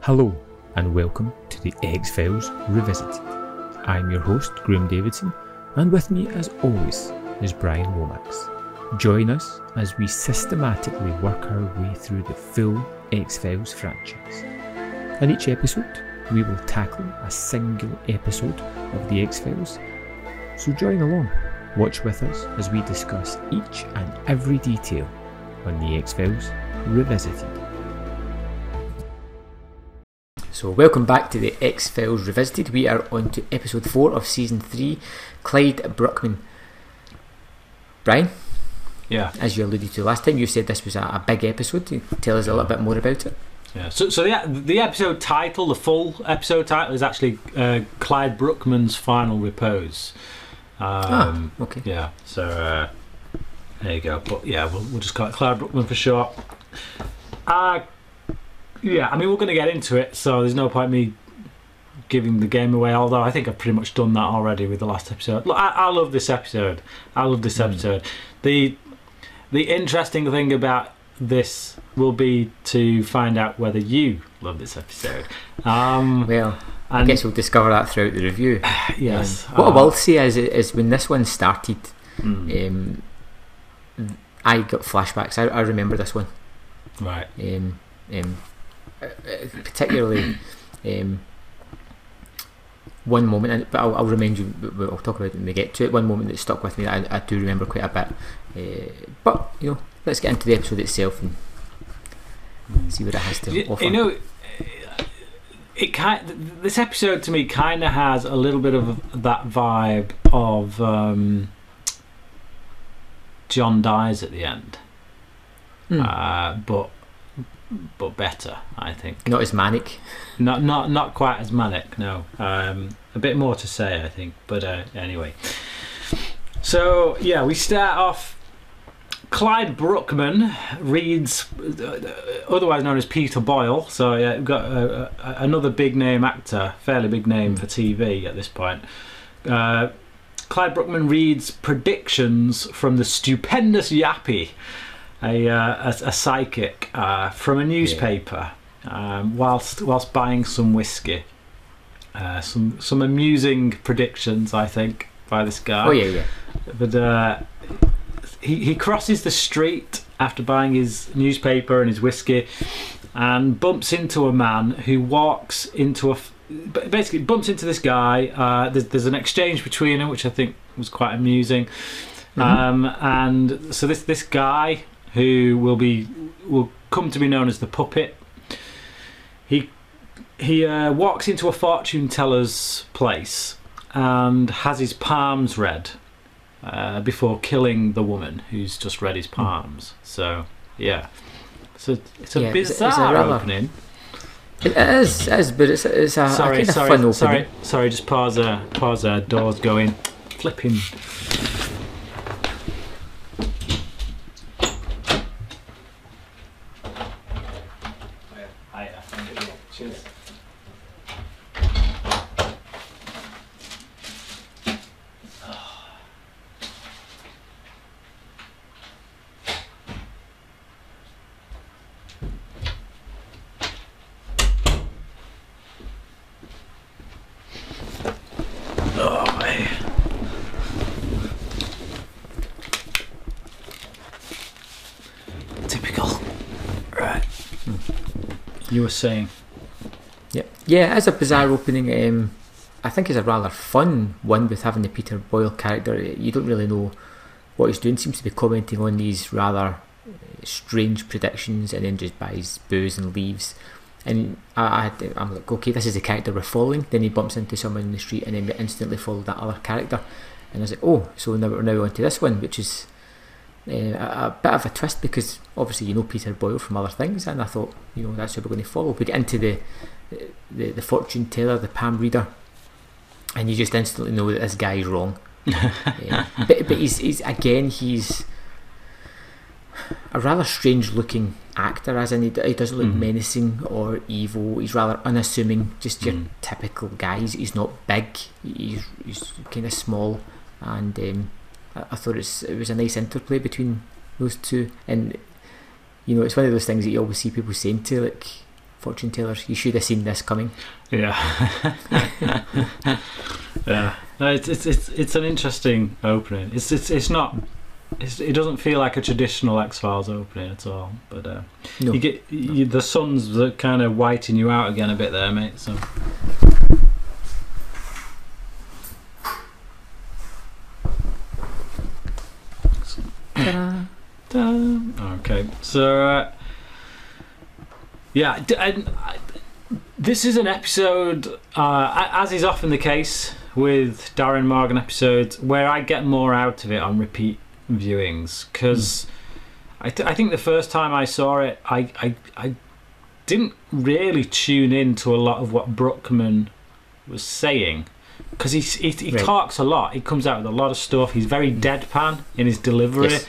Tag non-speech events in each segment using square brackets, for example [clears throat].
Hello, and welcome to the X Files Revisited. I'm your host, Graham Davidson, and with me, as always, is Bryan Lomax. Join us as we systematically work our way through the full X Files franchise. In each episode, we will tackle a single episode of the X Files. So join along, watch with us as we discuss each and every detail on the X Files Revisited. So, welcome back to the X Files Revisited. We are on to episode 4 of season 3 Clyde Bruckman. Brian, Yeah, as you alluded to last time, you said this was a, a big episode. Tell us a little bit more about it. yeah. So, so the the episode title, the full episode title, is actually uh, Clyde Bruckman's final repose. Um, ah, okay. Yeah. So uh, there you go. But yeah, we'll, we'll just call it Clyde Bruckman for short. Uh, yeah. I mean, we're going to get into it, so there's no point me giving the game away. Although I think I've pretty much done that already with the last episode. Look, I, I love this episode. I love this Mm. episode. The the interesting thing about this will be to find out whether you love this episode. Um, Well, I guess we'll discover that throughout the review. [sighs] yes, Um, what I uh, will say is, is when this one started, mm, um, I got flashbacks. I, I remember this one. right. um, um, particularly um, one moment, and, but I'll, I'll remind you, I'll talk about it when we get to it. One moment that stuck with me that I, I do remember quite a bit. Uh, but, you know, let's get into the episode itself and see what it has to You, offer. you know, it kind. This episode to me kind of has a little bit of that vibe of um, John dies at the end, Hmm. uh, but but better, I think. Not as manic. Not not not quite as manic. No, um, a bit more to say, I think. But uh, anyway, so yeah, we start off. Clyde Bruckman reads, uh, otherwise known as Peter Boyle. So yeah, we've got uh, uh, another big name actor, fairly big name for TV at this point. Uh, Clyde Bruckman reads predictions from the stupendous Yappi, a, uh, a, a psychic uh, from a newspaper, um, whilst whilst buying some whiskey. Uh, some some amusing predictions, I think, by this guy. Oh, yeah, yeah. But uh, he he crosses the street after buying his newspaper and his whiskey, and bumps into a man who walks into a. Basically, bumps into this guy. Uh, there's, there's an exchange between them, which I think was quite amusing. Mhm. Um, and so this this guy who will be will come to be known as the puppet. He he uh, walks into a fortune teller's place and has his palms read uh, before killing the woman who's just read his palms. So yeah, so it's a Yeah, it's a- it's a bizarre rather- opening. It is, it is, but it's, it's a, sorry, a kind of sorry, fun opening. sorry, sorry. Just pause there. Pause there. Doors going. Flipping. Cheers. Oh, man. Typical. Right. You were saying. Yeah, yeah, it's a bizarre opening. Um, I think it's a rather fun one with having the Peter Boyle character. You don't really know what he's doing. Seems to be commenting on these rather uh, strange predictions, and then just buys booze and leaves. And I, I, I'm like, okay, this is the character we're following. Then he bumps into someone in the street, and then we instantly follow that other character. And I was like, oh, so now we're now on to this one, which is uh, a, a bit of a twist because obviously you know Peter Boyle from other things, and I thought, you know, that's who we're going to follow. We get into the the, the fortune teller, the palm reader, and you just instantly know that this guy is wrong. Yeah. [laughs] But but he's he's again he's a rather strange looking actor, as in he, he doesn't look Mhm. menacing or evil. He's rather unassuming, just your Mm. typical guy. He's, he's not big. He's he's kind of small, and um, I, thought it's it was a nice interplay between those two. And you know, it's one of those things that you always see people saying to like fortune tellers. You should have seen this coming. Yeah. [laughs] yeah. No, it's, it's it's it's an interesting opening. It's it's it's not. It's, it doesn't feel like a traditional X Files opening at all. But uh, No. you get you, the sun's kind of whiting you out again a bit there, mate. So. So uh, yeah, d- and I, this is an episode, uh, as is often the case with Darin Morgan episodes, where I get more out of it on repeat viewings because I, th- I think the first time I saw it, I, I I didn't really tune in to a lot of what Bruckman was saying. Because he, he, he Right. talks a lot, he comes out with a lot of stuff. He's very deadpan in his delivery. Yes.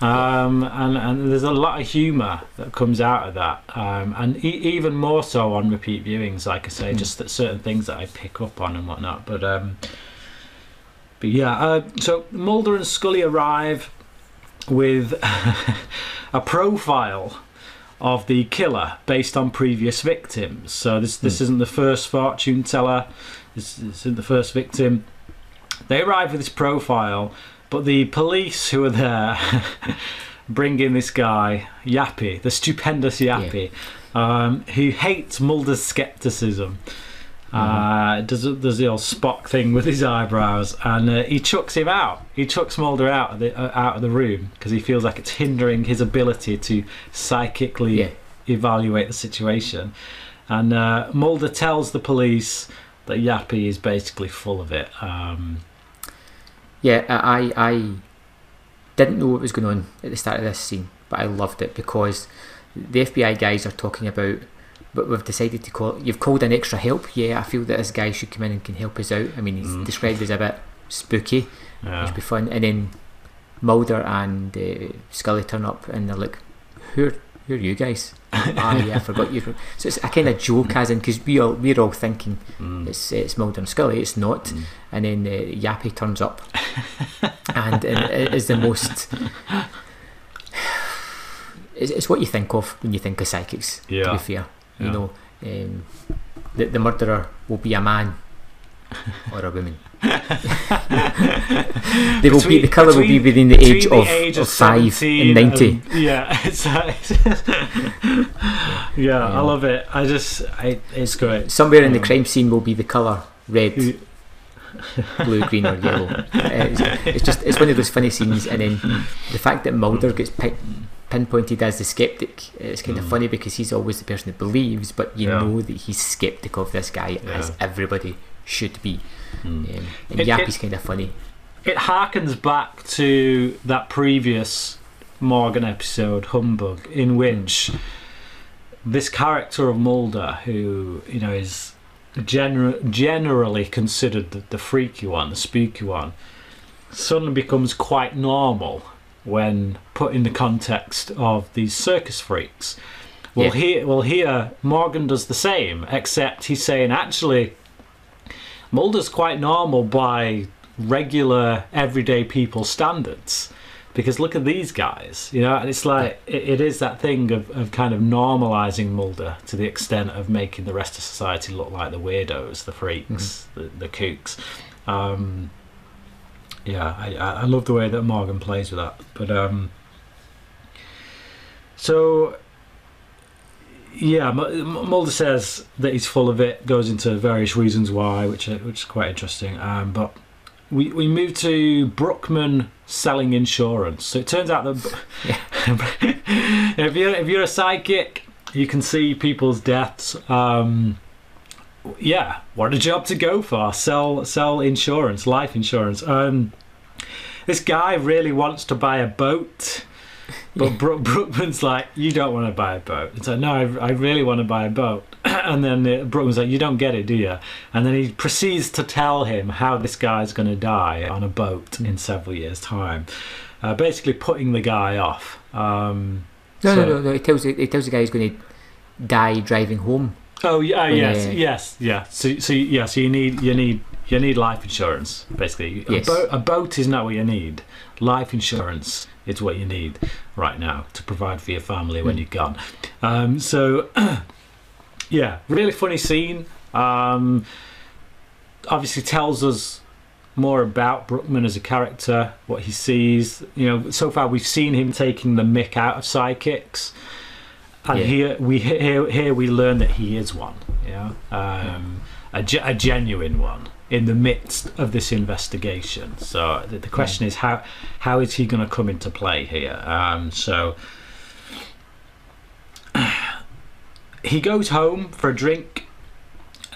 Um, and, and there's a lot of humour that comes out of that, um, and e- even more so on repeat viewings. Like I say, Mm. just that certain things that I pick up on and whatnot. But um, but yeah, uh, so Mulder and Scully arrive with [laughs] a profile of the killer based on previous victims. So this this isn't the first fortune teller. This, this isn't the first victim. They arrive with this profile, but the police who are there [laughs] bring in this guy, Yappi, the stupendous Yappi, um, who hates Mulder's skepticism. Uh, does does the old Spock thing with his eyebrows, and uh, he chucks him out. He chucks Mulder out of the uh, out of the room because he feels like it's hindering his ability to psychically Yeah. evaluate the situation. And uh, Mulder tells the police that Yappi is basically full of it. Um, Yeah, I, I didn't know what was going on at the start of this scene, but I loved it because the FBI guys are talking about. But we've decided to call. You've called in extra help. Yeah, I feel that this guy should come in and can help us out. I mean, he's Mm. described as a bit spooky, yeah. which would be fun. And then Mulder and uh, Scully turn up, and they're like, "Who are, who are you guys?" [laughs] ah, yeah, I forgot you. So it's a kind of joke, as in because we all we're all thinking Mm. it's it's Mulder and Scully. It's not. Mm. And then uh, Yappi turns up, and, and it is the most. [sighs] It's, it's what you think of when you think of psychics. To Yeah. be fair, you know, um, the the murderer will be a man or a woman. [laughs] they will be the colour will be within the age Between of, the age of five and ninety. and- [laughs] yeah, it's, [laughs] yeah, I love it. I just, I, it's great. Somewhere in the crime scene will be the colour red, blue, green, or yellow. Uh, It's, it's just it's one of those funny scenes, and then the fact that Mulder gets pinpointed as the skeptic, it's kind of Mm. funny because he's always the person that believes, but you Yeah. know that he's skeptic of this guy, as everybody should be. Mm. Um, and It- Yappi's it- kind of funny. It harkens back to that previous Morgan episode, Humbug, in which this character of Mulder, who you know is gener- generally considered the, the freaky one, the spooky one, suddenly becomes quite normal when put in the context of these circus freaks. Well, Yeah. here, well, here Morgan does the same, except he's saying actually Mulder's quite normal by regular everyday people standards. Because look at these guys you know and it's like it, it is that thing of, of kind of normalizing mulder to the extent of making the rest of society look like the weirdos the freaks the, the kooks. Um, yeah I, I I love the way that morgan plays with that. But um, so yeah, Mulder says that he's full of it. Goes into various reasons why, which are, which is quite interesting. Um, but we we move to Bruckman selling insurance. So it turns out that [laughs] if you're if you're a psychic, you can see people's deaths. Um, yeah, what a job to go for! Sell sell insurance, life insurance. Um, this guy really wants to buy a boat. But Brook, Bruckman's like, you don't want to buy a boat. It's like, no, I, I really want to buy a boat. [clears throat] and then uh, Bruckman's like, you don't get it, do you? And then he proceeds to tell him how this guy's going to die on a boat in several years' time, uh, basically putting the guy off. Um, No, so- no, no, no. He tells the- he tells the guy he's going to die driving home. Oh yeah, yes, Yeah. yes, yeah. So, so yeah, so you need you need you need life insurance basically. Yes. A, boat, a boat is not what you need. Life insurance is what you need right now to provide for your family when Mm. you're gone. Um, so [clears throat] yeah, really funny scene. Um, obviously tells us more about Bruckman as a character, what he sees. You know, so far we've seen him taking the mick out of psychics, and Yeah. here we here here we learn that he is one. Yeah, um, a, a genuine one in the midst of this investigation. So the, the question is how how is he going to come into play here? Um, so. [sighs] He goes home for a drink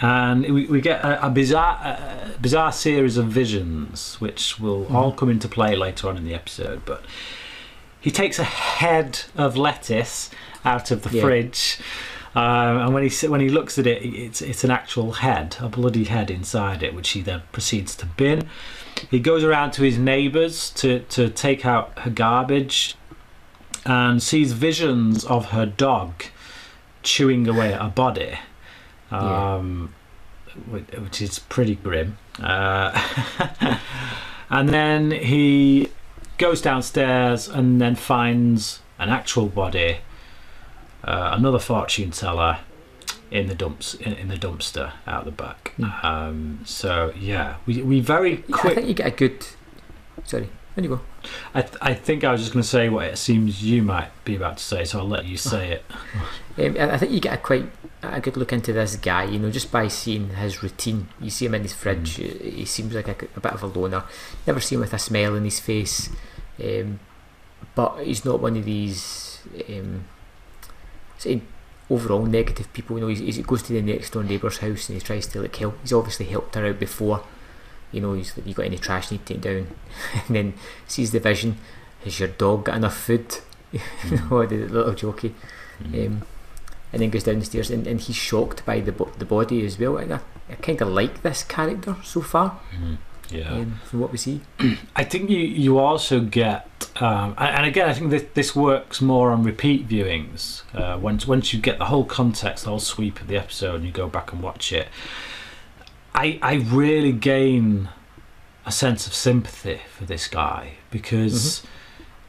and we, we get a, a bizarre a bizarre series of visions which will all come into play later on in the episode but he takes a head of lettuce out of the Yeah. fridge um, and when he when he looks at it it's it's an actual head a bloody head inside it which he then proceeds to bin he goes around to his neighbors to to take out her garbage and sees visions of her dog chewing away at her body Yeah. um, whi- which is pretty grim. Uh, [laughs] and then he goes downstairs and then finds an actual body, uh, another fortune teller in the dumps in, in the dumpster out the back. Mm. Um, so yeah, we we very Yeah, I think you get a good. Sorry, when you go. I, th- I think I was just going to say what it seems you might be about to say, so I'll let you say it. [laughs] Um, I think you get a quite a good look into this guy, you know, just by seeing his routine. You see him in his fridge. Mm. He seems like a, a bit of a loner. Never see him with a smile on his face, um, but he's not one of these um, say overall negative people. You know, he's, he goes to the next door neighbour's house and he tries to like help. He's obviously helped her out before. You know, he's like, you got any trash need to take down, [laughs] and then sees the vision. Has your dog got enough food? [laughs] you know, the little jokey. Mm. Um, and then goes down the stairs and, and he's shocked by the bo- the body as well. And I, I kind of like this character so far Mhm. Yeah. um, from what we see. [clears throat] I think you you also get, um, and again, I think this, this works more on repeat viewings. Uh, once once you get the whole context, the whole sweep of the episode, and you go back and watch it, I I really gain a sense of sympathy for this guy because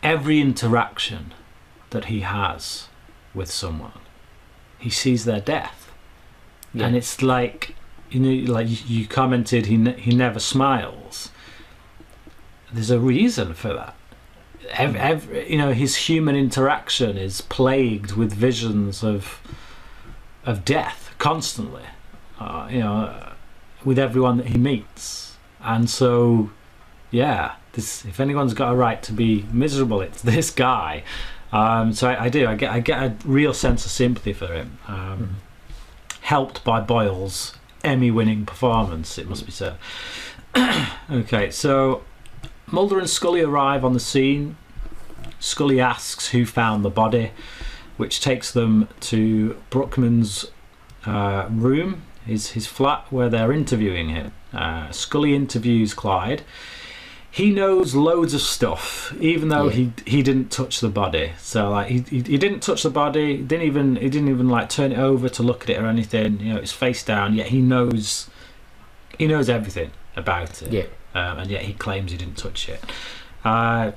every interaction that he has with someone, he sees their death, Yeah. and it's like you know, like you- commented, he ne- he never smiles there's a reason for that. Ev ev you know, his human interaction is plagued with visions of of death constantly. Uh, you know, with everyone that he meets, and so yeah, this if anyone's got a right to be miserable, it's [laughs] this guy. Um, so I, I do. I get I get a real sense of sympathy for him. Um, Helped by Boyle's Emmy-winning performance, it must be said. [coughs] okay, so Mulder and Scully arrive on the scene. Scully asks who found the body, which takes them to Bruckman's uh, room, his his flat, where they're interviewing him. Uh, Scully interviews Clyde. He knows loads of stuff, even though Yeah. he he didn't touch the body. So like he, he he didn't touch the body. Didn't even he didn't even like turn it over to look at it or anything. You know, it's face down. Yet he knows he knows everything about it Yeah. um, and yet he claims he didn't touch it. Uh,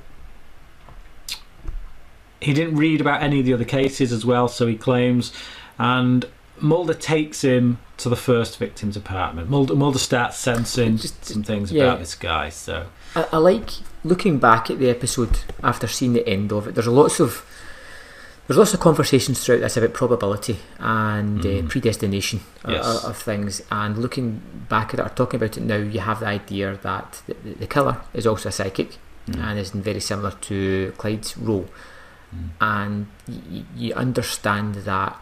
he didn't read about any of the other cases as well, so he claims. And Mulder takes him to the first victim's apartment. Mulder, Mulder starts sensing Just- some things yeah. about this guy. So I, I like looking back at the episode after seeing the end of it. There's lots of there's lots of conversations throughout this about probability and Mhm. uh, predestination Yes. o- of things. And looking back at it or talking about it now, you have the idea that the, the- the killer is also a psychic mm, and is very similar to Clyde's role. mm, and y- you understand that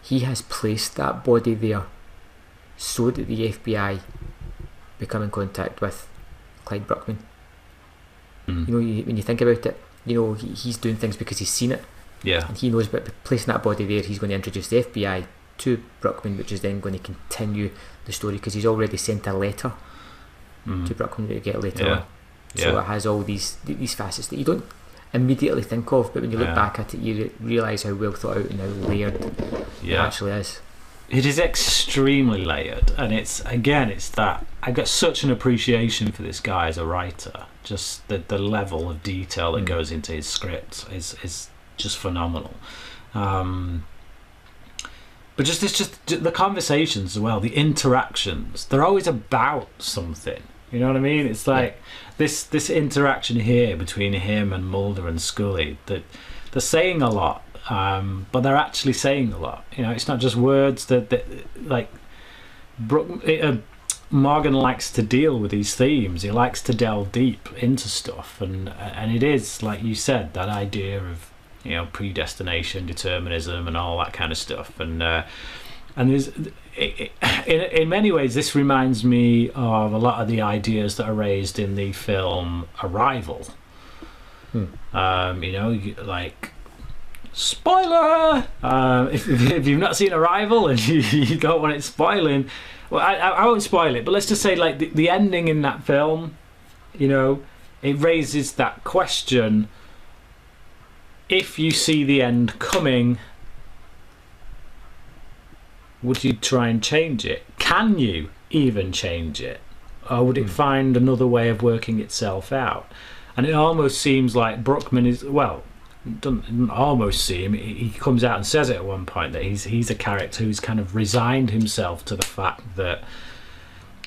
he has placed that body there so that the FBI become in contact with Clyde Bruckman. mm, You know, you, when you think about it, you know he, he's doing things because he's seen it, yeah, and he knows. But placing that body there, he's going to introduce the FBI to Bruckman, which is then going to continue the story because he's already sent a letter mm, to Bruckman that you get later Yeah. on. So yeah, it has all these these facets that you don't immediately think of, but when you look Yeah. back at it, you re- realise how well thought out and how layered it actually is. It is extremely layered, and it's again, it's that I got such an appreciation for this guy as a writer. Just the the level of detail that Mm. goes into his script is is just phenomenal. Um, but just it's just the conversations as well, the interactions. They're always about something. You know what I mean? It's like this this interaction here between him and Mulder and Scully that they're saying a lot, um, but they're actually saying a lot. You know, it's not just words that, that like Brooke, uh, Morgan likes to deal with these themes. He likes to delve deep into stuff, and and it is like you said that idea of you know predestination, determinism, and all that kind of stuff. And uh, and there's it, it, [sighs] in in many ways this reminds me of a lot of the ideas that are raised in the film Arrival. Hmm. Um, you know, like spoiler. Um, if, if you've not seen Arrival and [laughs] you, you don't want it spoiling, well, I, I I won't spoil it. But let's just say, like the, the ending in that film, you know, it raises that question: if you see the end coming, would you try and change it? Can you even change it, or would it Hmm. find another way of working itself out? And it almost seems like Bruckman is well. Doesn't, doesn't almost seem he he comes out and says it at one point that he's he's a character who's kind of resigned himself to the fact that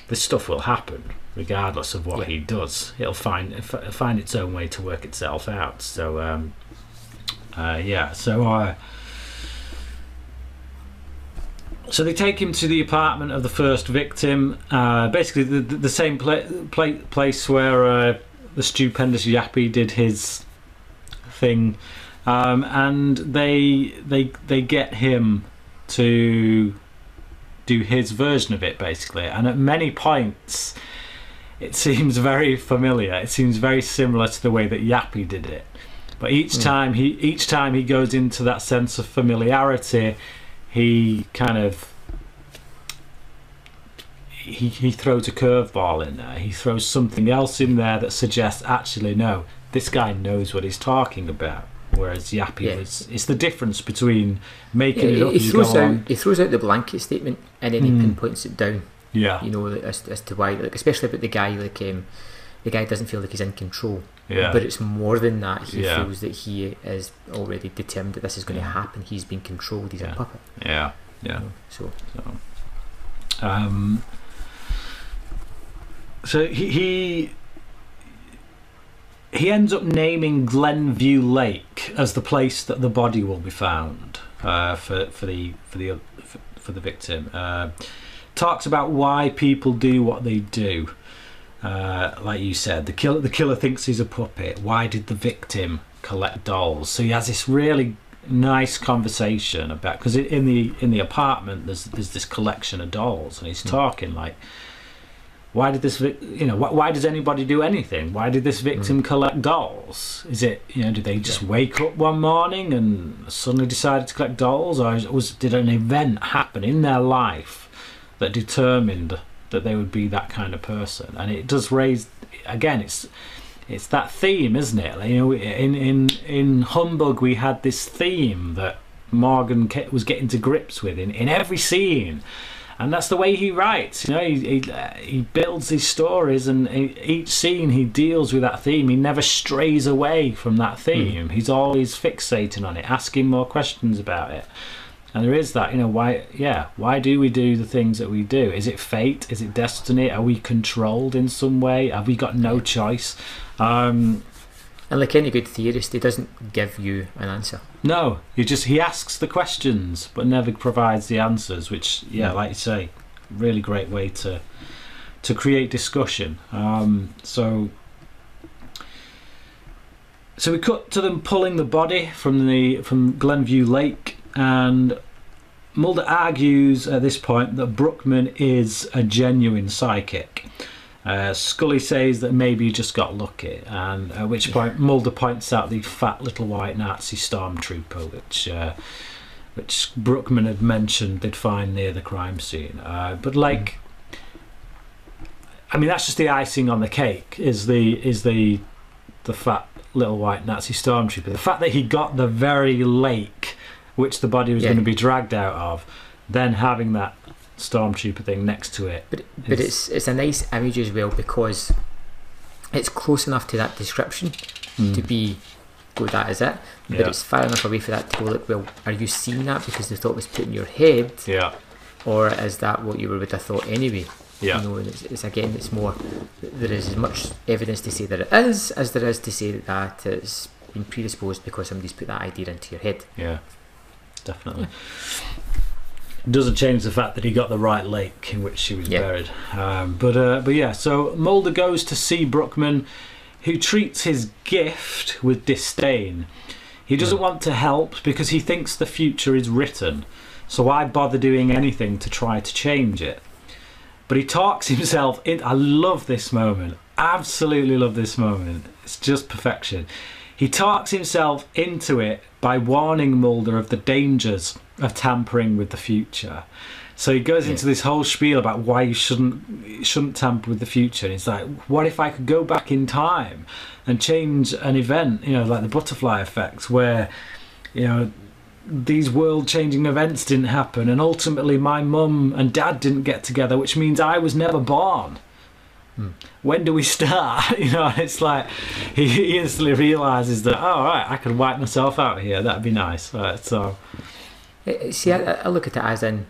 this stuff will happen regardless of what Yeah. he does. It'll find find its own way to work itself out. So um, uh, yeah, so I. so they take him to the apartment of the first victim, uh, basically the, the, the same pla- pla- place where uh, the stupendous Yappi did his thing, um, and they they they get him to do his version of it basically, and at many points. It [laughs] seems very familiar. It seems very similar to the way that Yappi did it. But each Mm. time he each time he goes into that sense of familiarity, he kind of he he throws a curveball in there. He throws something else in there that suggests actually no, this guy knows what he's talking about. Whereas Yappi Yeah. was it's the difference between making Yeah, it up he, as he you throws out on. he throws out the blanket statement and then he Mm. pinpoints it down. Yeah, You know, as, as to why, like especially about the guy, like um, the guy doesn't feel like he's in control. yeah, But it's more than that. He Yeah. feels that he is already determined that this is going to happen. He's being controlled. He's Yeah. a puppet. yeah, yeah. So So, um, so he, he he ends up naming Glenview Lake as the place that the body will be found uh, for for the for the for, for the victim. Uh, talks about why people do what they do. Uh, like you said, the killer the killer thinks he's a puppet. Why did the victim collect dolls? So he has this really nice conversation about because in the in the apartment there's there's this collection of dolls and he's Hmm. talking like why did this you know why, why does anybody do anything? Why did this victim mm. collect dolls? Is it you know did they just wake up one morning and suddenly decided to collect dolls? Or was did an event happen in their life that determined that they would be that kind of person? And it does raise again it's it's that theme, isn't it? You know, in in in Humbug we had this theme that Morgan was getting to grips with in, in every scene, and that's the way he writes. You know, he he, he builds his stories, and e- each scene he deals with that theme. He never strays away from that theme. He's always fixating on it, asking more questions about it. And there is that, you know, why, yeah, why do we do the things that we do? Is it fate? Is it destiny? Are we controlled in some way? Have we got no choice? Um, and like any good theorist, he doesn't give you an answer. no, he just he asks the questions but never provides the answers. Which, yeah, No. like you say, really great way to to create discussion. Um, so, so we cut to them pulling the body from the from Glenview Lake, and Mulder argues at this point that Bruckman is a genuine psychic. Uh, Scully says that maybe he just got lucky, and at which point Mulder points out the fat little white Nazi stormtrooper, which uh, which Bruckman had mentioned they'd find near the crime scene. Uh, but like, I mean, that's just the icing on the cake. Is the is the the fat little white Nazi stormtrooper? The fact that he got the very lake which the body was Yeah. going to be dragged out of, then having that stormtrooper thing next to it. But but It's- it's it's a nice image as well because it's close enough to that description to Mm. be go that is it. But Yeah. it's far enough away for that to go like, well, are you seeing that because the thought was put in your head, Yeah. or is that what you would have thought anyway? Yeah. You know, and it's, it's again, it's more. There is as much evidence to say that it is as there is to say that it's been predisposed because somebody's put that idea into your head. Yeah, definitely. Doesn't change the fact that he got the right lake in which she was Yeah. buried. Um, but uh, but yeah, so Mulder goes to see Bruckman, who treats his gift with disdain. He doesn't Hmm. want to help because he thinks the future is written. So why bother doing anything to try to change it? But he talks [laughs] himself in. I love this moment. Absolutely love this moment. It's just perfection. He talks himself into it by warning Mulder of the dangers of tampering with the future. So he goes Yeah. into this whole spiel about why you shouldn't you shouldn't tamper with the future. And he's like, what if I could go back in time and change an event? You know, like the butterfly effect, where you know these world changing events didn't happen, and ultimately my mum and dad didn't get together, which means I was never born. Hmm. When do we start? [laughs] You know, it's like he, [laughs] he instantly realizes that, oh, right, I could wipe myself out here. That'd be nice. Right, so, Uh, uh, See, I, I look at it as in,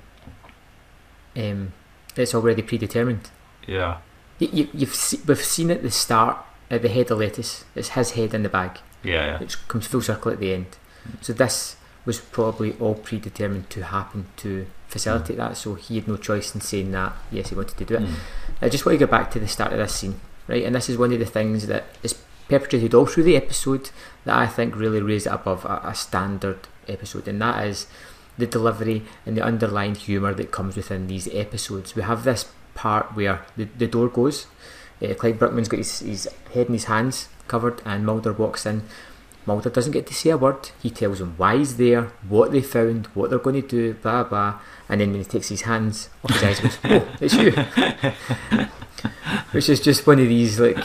um, it's already predetermined. yeah, You, you, you've se- we've seen at the start at the head of lettuce. It's his head in the bag, yeah, yeah. which comes full circle at the end. So this was probably all predetermined to happen to facilitate that. So he had no choice in saying that. Yes, he wanted to do it. Mm. I just want to go back to the start of this scene, right? And this is one of the things that is perpetrated all through the episode that I think really raised it above a, a standard episode, and that is the delivery and the underlying humour that comes within these episodes. We have this part where the, the door goes, uh, Clyde Bruckman's got his, his head in his hands covered, and Mulder walks in. Mulder doesn't get to say a word. He tells him why he's there, what they found, what they're going to do, blah blah. And then when he takes his hands off his eyes, goes, "Oh, it's you." [laughs] Which is just one of these like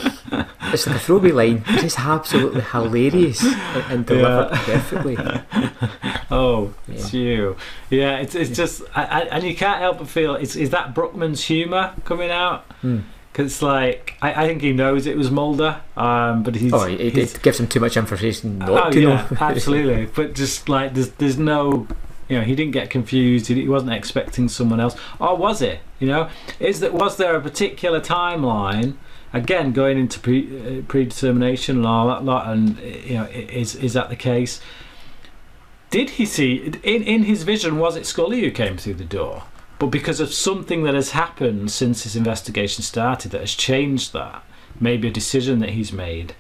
it's like a throwaway line, it's absolutely hilarious and, delivered Yeah. perfectly. [laughs] Oh, it's you. Yeah, it's it's just, I, I, and you can't help but feel, is, is that Bruckman's humour coming out? Hmm. Because it's like, I, I think he knows it was Mulder, um, but he's. Oh, it, he's- it gives him too much information not oh, to yeah, know. [laughs] absolutely. But just like, there's, there's no, you know, he didn't get confused. He, wasn't expecting someone else. Or was it? You know, is that was there a particular timeline? Again, going into pre, uh, predetermination and all that lot, and you know, is is that the case? Did he see in in his vision? Was it Scully who came through the door? But because of something that has happened since his investigation started that has changed that, maybe a decision that he's made,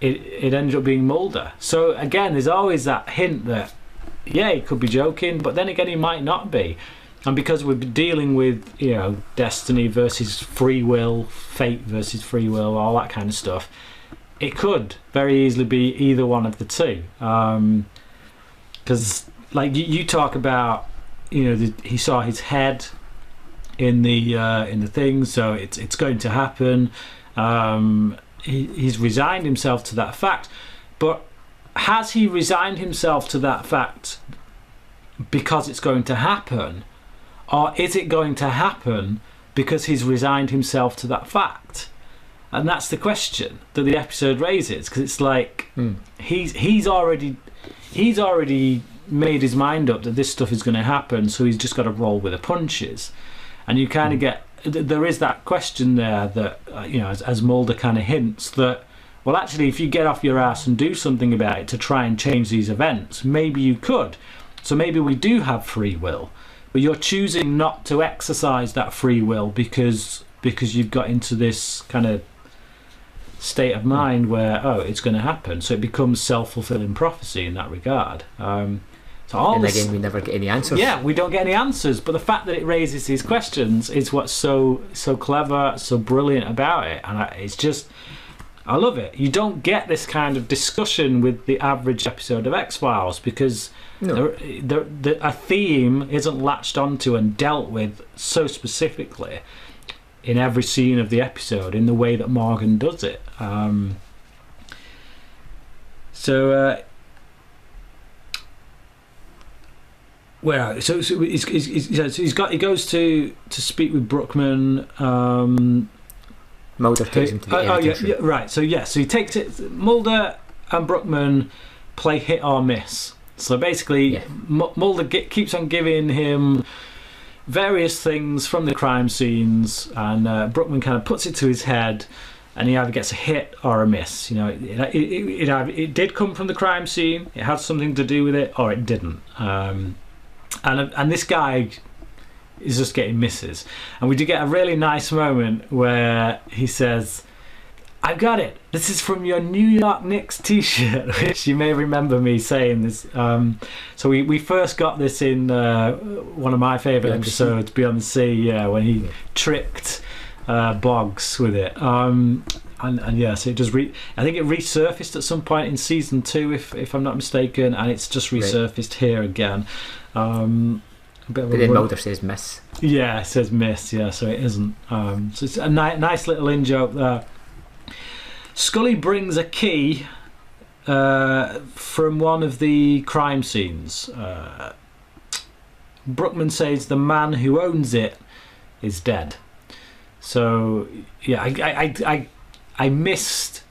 it, it ended up being Mulder. So again, there's always that hint that, yeah, he could be joking, but then again, he might not be. And because we're dealing with, you know, destiny versus free will, fate versus free will, all that kind of stuff, it could very easily be either one of the two. Because, like, you, you talk about, you know, the, he saw his head in the uh, in the thing, so it's it's going to happen. Um, he, he's resigned himself to that fact, but has he resigned himself to that fact because it's going to happen, or is it going to happen because he's resigned himself to that fact? And that's the question that the episode raises because it's like Hmm. he's he's already he's already made his mind up that this stuff is going to happen, so he's just got to roll with the punches. And you kind of get there is that question there that uh, you know as, as Mulder kind of hints that well actually if you get off your ass and do something about it to try and change these events, maybe you could. So maybe we do have free will, but you're choosing not to exercise that free will because because you've got into this kind of state of mind where oh it's going to happen so it becomes self-fulfilling prophecy in that regard um, so all and this again, we never get any answers. yeah we don't get any answers but the fact that it raises these questions is what's so so clever so brilliant about it and I, it's just I love it you don't get this kind of discussion with the average episode of X-Files because No. there, there, the, a theme isn't latched onto and dealt with so specifically in every scene of the episode in the way that Morgan does it. Um, so, uh, where so so he's, he's, he's, so he's got he goes to to speak with Bruckman. Um, Mulder takes him to the oh, oh, yeah, yeah, right. So yeah, so he takes it. Mulder and Bruckman play hit or miss. So basically, Yeah. M- Mulder ge- keeps on giving him various things from the crime scenes, and uh, Bruckman kind of puts it to his head, and he either gets a hit or a miss. You know, it, it, it, it, it did come from the crime scene, it had something to do with it, or it didn't. Um, and and this guy is just getting misses. And we do get a really nice moment where he says, I've got it. This is from your New York Knicks t-shirt, [laughs] which you may remember me saying this. Um, so we, we first got this in uh, one of my favourite Sea. episodes, Beyond the Sea, yeah, when he Yeah. tricked uh, Boggs with it. Um, and, and yeah, so it just re- I think it resurfaced at some point in season two, if if I'm not mistaken, and it's just Right. resurfaced here again. Um, a bit of a But then Mulder says miss. yeah, it says miss. Yeah, so it isn't. Um, so it's a ni- nice little in joke there. Scully brings a key uh, from one of the crime scenes. Uh, Bruckman says the man who owns it is dead. So yeah, I I, I, I, I missed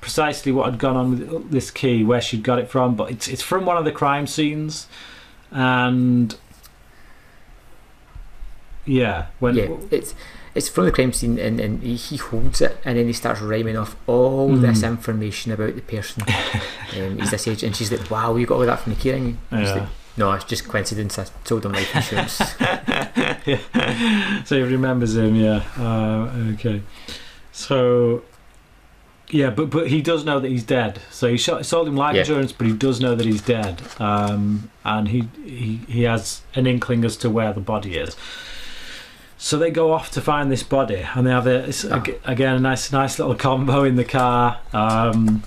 precisely what had gone on with this key, where she'd got it from, but it's it's from one of the crime scenes, and yeah, when yeah, it's it's from the crime scene, and, and he, he holds it, and then he starts rhyming off all Mm. this information about the person. [laughs] um, he's this age, and she's like, "Wow, you got all that from the keyring?" Yeah. like, no, it's just coincidence. I told him life insurance. yeah. [laughs] So he remembers him, yeah. Uh, okay. So, yeah, but but he does know that he's dead. So he shot, sold him life Yeah. insurance, but he does know that he's dead. Um, and he, he he has an inkling as to where the body is. So they go off to find this body, and they have a, it's, Ah. ag- again a nice nice little combo in the car. Um,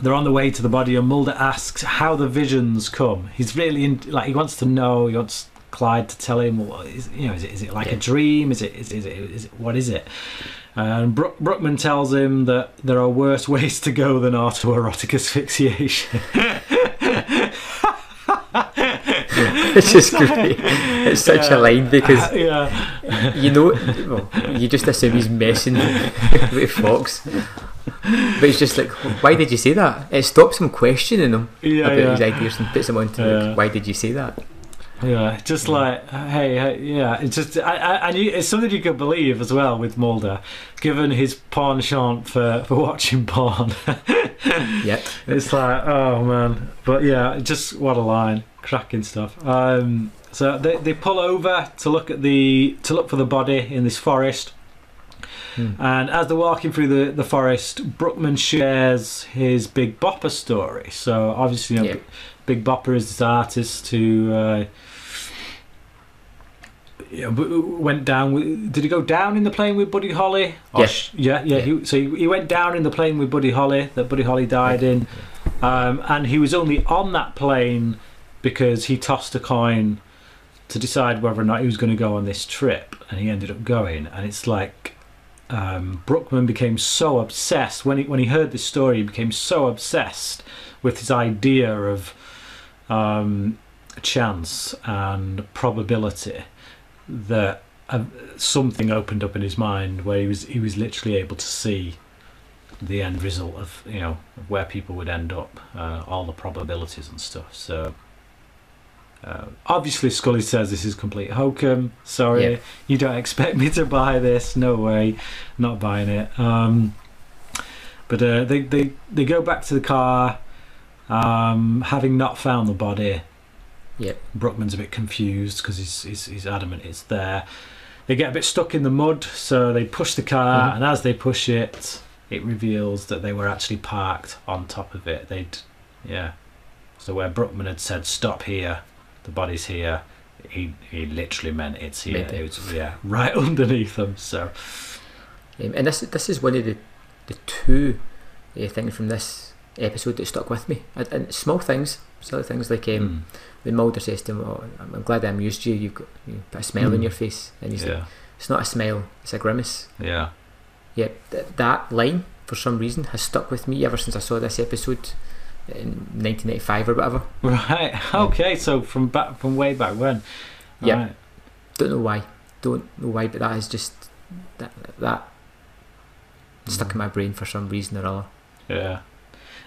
they're on the way to the body, and Mulder asks how the visions come. He's really in, like he wants to know. He wants Clyde to tell him, is, you know, is it, is it like a dream? Is it is, is it is it what is it? And Brook, Bruckman tells him that there are worse [laughs] ways to go than autoerotic asphyxiation. [laughs] [laughs] it's just great. It's such Yeah. a line because yeah, you know, well, you just assume he's messing [laughs] with Fox. But it's just like, why did you say that? It stops him questioning him yeah, about his ideas and puts him on to Yeah. like, why did you say that? Yeah, just like hey, hey yeah, it's just I, I, and you, it's something you could believe as well with Mulder, given his penchant for for watching porn. [laughs] Yep. It's like, oh man. But yeah, just what a line. Cracking stuff. Um, so they, they pull over to look at the to look for the body in this forest. Hmm. And as they're walking through the, the forest, Bruckman shares his Big Bopper story. So obviously, you know, Yeah. Big Bopper is this artist who uh, you know, w- w- went down. With, did he go down in the plane with Buddy Holly? Or Yeah. sh- yeah, yeah. Yeah. He, so he, he went down in the plane with Buddy Holly that Buddy Holly died in, um, and he was only on that plane because he tossed a coin to decide whether or not he was going to go on this trip, and he ended up going. And it's like um, Bruckman became so obsessed when he when he heard this story. He became so obsessed with his idea of um, chance and probability that uh, something opened up in his mind where he was he was literally able to see the end result of you know where people would end up, uh, all the probabilities and stuff. So. Uh, obviously, Scully says this is complete hokum. Sorry, Yeah. you don't expect me to buy this. No way, not buying it. Um, but uh, they, they they go back to the car, um, having not found the body. Yep. Bruckman's a bit confused because he's, he's he's adamant it's there. They get a bit stuck in the mud, so they push the car, Mhm. and as they push it, it reveals that they were actually parked on top of it. They'd, yeah. So where Bruckman had said stop here, the body's here. He he literally meant it's here. Meant it. It was yeah, [laughs] right underneath them. So Um, and this this is one of the the two uh, things from this episode that stuck with me. And, and small things, silly things like um, mm, when Mulder says to him, oh, I'm, "I'm glad I amused you. You've got you put a smile on Mm. your face," and he's like, "It's not a smile. It's a grimace." yeah, Yeah, th- that line for some reason has stuck with me ever since I saw this episode in 1995 or whatever. right. Okay, so from back from way back when. Yeah. Right. Don't know why. Don't know why, but that is just that that stuck in mm. my brain for some reason or other. Yeah.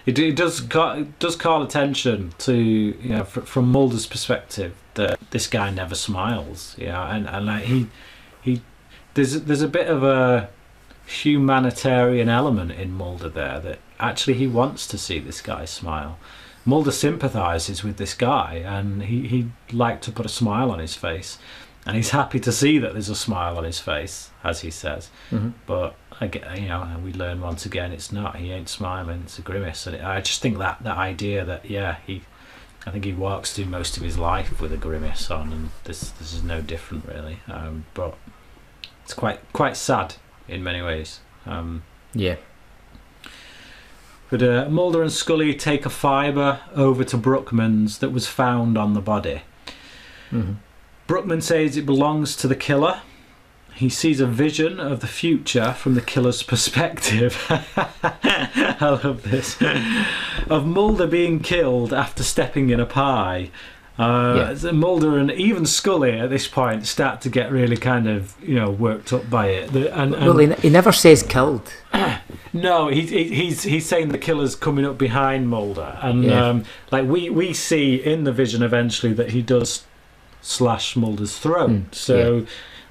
it, it does call, it does call attention to you know fr- from Mulder's perspective that this guy never smiles. Yeah, and and like he he there's there's a bit of a humanitarian element in Mulder there that actually he wants to see this guy smile. Mulder sympathizes with this guy and he, he'd like to put a smile on his face. And he's happy to see that there's a smile on his face, as he says. Mhm. But again, you know, we learn once again it's not. He ain't smiling; it's a grimace. And I just think that that idea that yeah, he, I think he walks through most of his life with a grimace on, and this this is no different really. Um, but it's quite quite sad in many ways. Um, Yeah. But uh, Mulder and Scully take a fibre over to Bruckman's that was found on the body. hmm Bruckman says it belongs to the killer. He sees a vision of the future from the killer's perspective. [laughs] I love this. of Mulder being killed after stepping in a pie. Uh, Yeah. Mulder and even Scully at this point start to get really kind of you know worked up by it. The- and, and Well, he, he never says killed. [coughs] no, he, he, he's he's saying the killer's coming up behind Mulder, and Yeah. um, like we we see in the vision eventually that he does slash Mulder's throat. Mm, so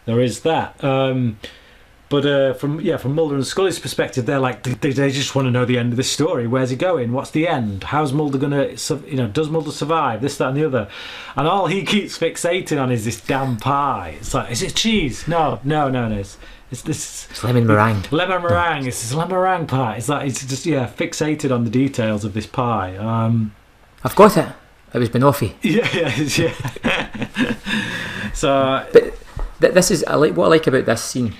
there is that. Um, but uh, from yeah, from Mulder and Scully's perspective, they're like they, they just want to know the end of this story. Where's he going? What's the end? How's Mulder gonna you know? Does Mulder survive? This, that, and the other. And all he keeps fixating on is this damn pie. It's like, is it cheese? No, no, no, no. It's, it's this It's lemon meringue. lemon meringue. It's this lemon meringue pie. It's like it's just yeah, fixated on the details of this pie. Um, I've got it. It was Banoffee. [laughs] yeah, yeah, yeah. [laughs] so Th- This is I like what I like about this scene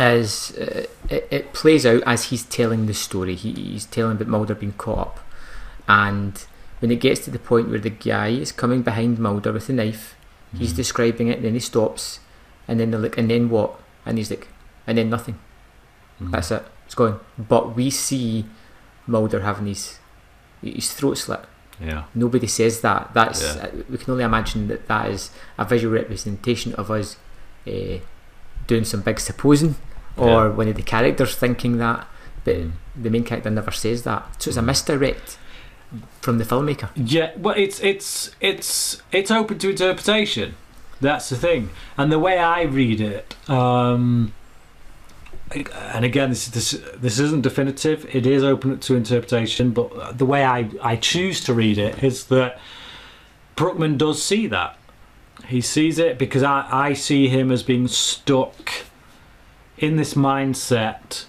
is uh, it, it plays out as he's telling the story. He, he's telling about Mulder being caught up, and when it gets to the point where the guy is coming behind Mulder with a knife, he's Mhm. describing it. and Then he stops, and then they're like, and then what? And he's like, and then nothing. Mm. That's it. It's gone. But we see Mulder having his his throat slit. yeah, Nobody says that. That's Yeah. uh, we can only imagine that that is a visual representation of us uh, doing some big supposing, or Yeah. one of the characters thinking that, but Mm. the main character never says that. So it's a misdirect from the filmmaker. Yeah, well, it's it's it's it's open to interpretation. That's the thing, and the way I read it, um, and again, this this this isn't definitive. It is open to interpretation, but the way I I choose to read it is that Bruckman does see that. He sees it because I I see him as being stuck in this mindset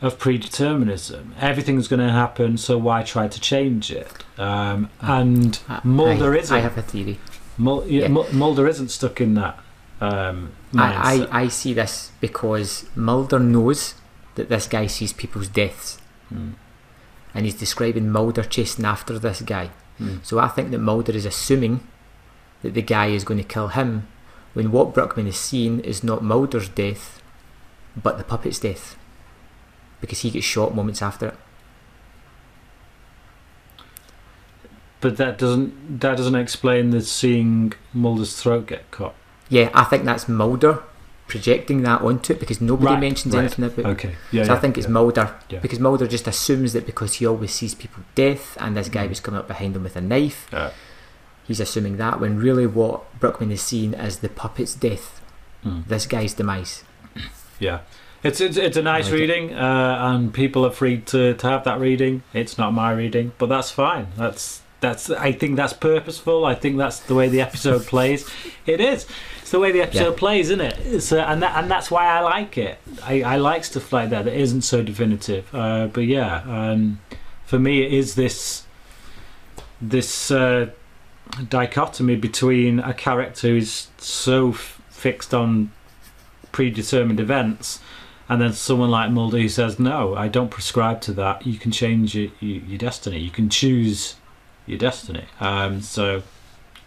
of predeterminism. Everything's going to happen, so why try to change it? Um, and I- Mulder I, isn't. I have a theory. Mul- yeah. Mulder isn't stuck in that um, I, mindset. I, I see this because Mulder knows that this guy sees people's deaths, Mm, and he's describing Mulder chasing after this guy. mm. So I think that Mulder is assuming that the guy is going to kill him, when what Bruckman is seeing is not Mulder's death, but the puppet's death, because he gets shot moments after it. But that doesn't that doesn't explain the seeing Mulder's throat get cut. Yeah, I think that's Mulder projecting that onto it because nobody Right, mentions right. anything about. it. Okay, yeah. so I yeah, think it's yeah. Mulder Yeah. because Mulder just assumes that because he always sees people death and this guy Mm. was coming up behind him with a knife, Yeah. he's assuming that when really what Bruckman is seeing is the puppet's death, Mm. this guy's demise. Yeah. It's, it's it's a nice like reading, uh, and people are free to, to have that reading. It's not my reading, but that's fine. That's that's I think that's purposeful. I think that's the way the episode [laughs] plays. It is. It's the way the episode Yeah. plays, isn't it? It's, uh, and that, and that's why I like it. I, I like stuff like that that isn't so definitive. Uh, but yeah, um, for me, it is this this uh, dichotomy between a character who's so f- fixed on predetermined events and then someone like Mulder who says, "No, I don't prescribe to that. You can change your, your, your destiny. You can choose your destiny." Um, so,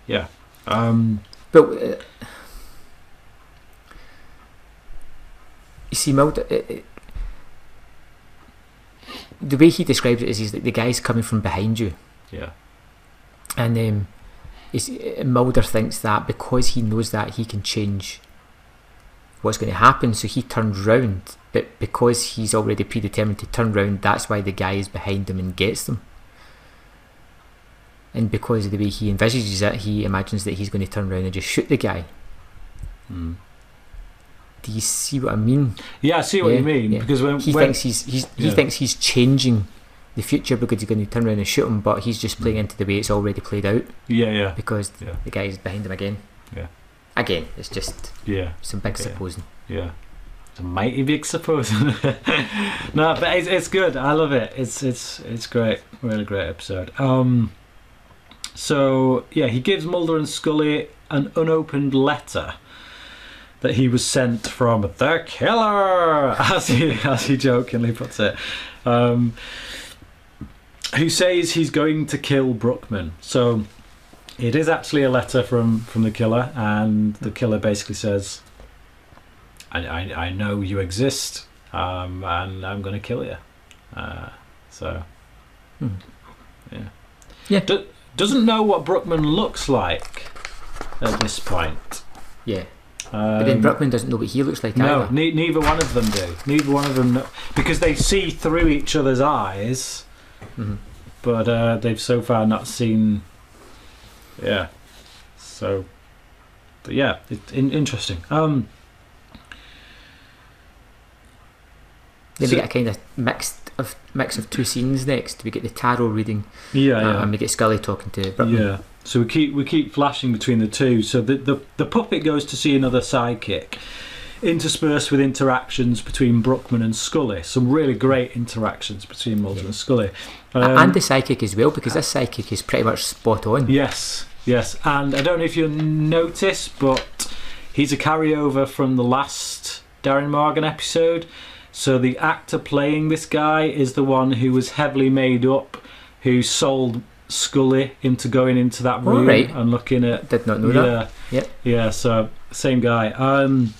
yeah, um, But uh, you see, Mulder, uh, uh, the way he describes it is he's like the guy's coming from behind you, yeah, and um, uh, Mulder thinks that because he knows that he can change what's going to happen. So he turns round, but because he's already predetermined to turn round, that's why the guy is behind him and gets them. And because of the way he envisages it, he imagines that he's going to turn around and just shoot the guy. Mm. Do you see what I mean? Yeah, I see what Yeah, you mean. yeah. Because when, He when thinks he's, he's he Yeah. thinks he's changing the future because he's going to turn around and shoot him, but he's just playing into the way it's already played out yeah, yeah, because Yeah. the guy is behind him again. Yeah. Again, it's just yeah, some big Okay. supposing. yeah. It's a mighty big supposing. [laughs] no, but it's, it's good. I love it. It's it's it's great. Really great episode. Um. So yeah, he gives Mulder and Scully an unopened letter that he was sent from the killer, [laughs] as he as he jokingly puts it. Um, who says he's going to kill Bruckman? So it is actually a letter from from the killer, and the killer basically says, "I I, I know you exist, um, and I'm going to kill you." Uh, so Hmm. yeah, Yeah. Do, doesn't know what Bruckman looks like at this point. Yeah. Um, But then Bruckman doesn't know what he looks like no, either. ne- neither one of them do. Neither one of them know, because they see through each other's eyes, Mhm. but uh, they've so far not seen. Yeah, so, but yeah, it's in- interesting. Um, Then So- we get a kind of mixed of mix of two scenes next. We get the tarot reading, yeah, uh, yeah. and we get Scully talking to Bruckman. Yeah. So we keep we keep flashing between the two. So the the, the puppet goes to see another sidekick, interspersed with interactions between Bruckman and Scully. Some really great interactions between Mulder and Scully. Um, and the psychic as well, because this psychic is pretty much spot on. Yes, yes. And I don't know if you'll notice, but he's a carryover from the last Darin Morgan episode. So the actor playing this guy is the one who was heavily made up, who sold Scully into going into that room right. and looking at. Did not know yeah, that. Yep. yeah. So same guy. Um.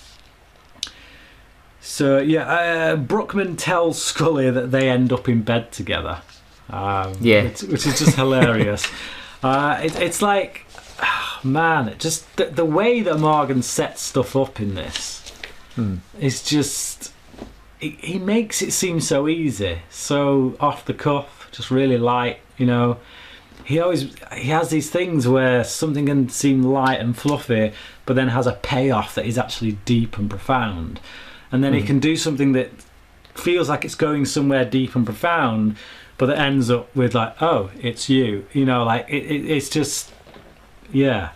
So yeah, uh, Bruckman tells Scully that they end up in bed together. Um, Yeah. which, which is just hilarious. [laughs] Uh, it, it's like, ah, man, it just the, the way that Morgan sets stuff up in this Hmm. is just. He, he makes it seem so easy, so off the cuff, just really light. You know, he always he has these things where something can seem light and fluffy, but then has a payoff that is actually deep and profound. And then he Mhm. can do something that feels like it's going somewhere deep and profound, but it ends up with like, oh, it's you. You know, like it, it, it's just, yeah,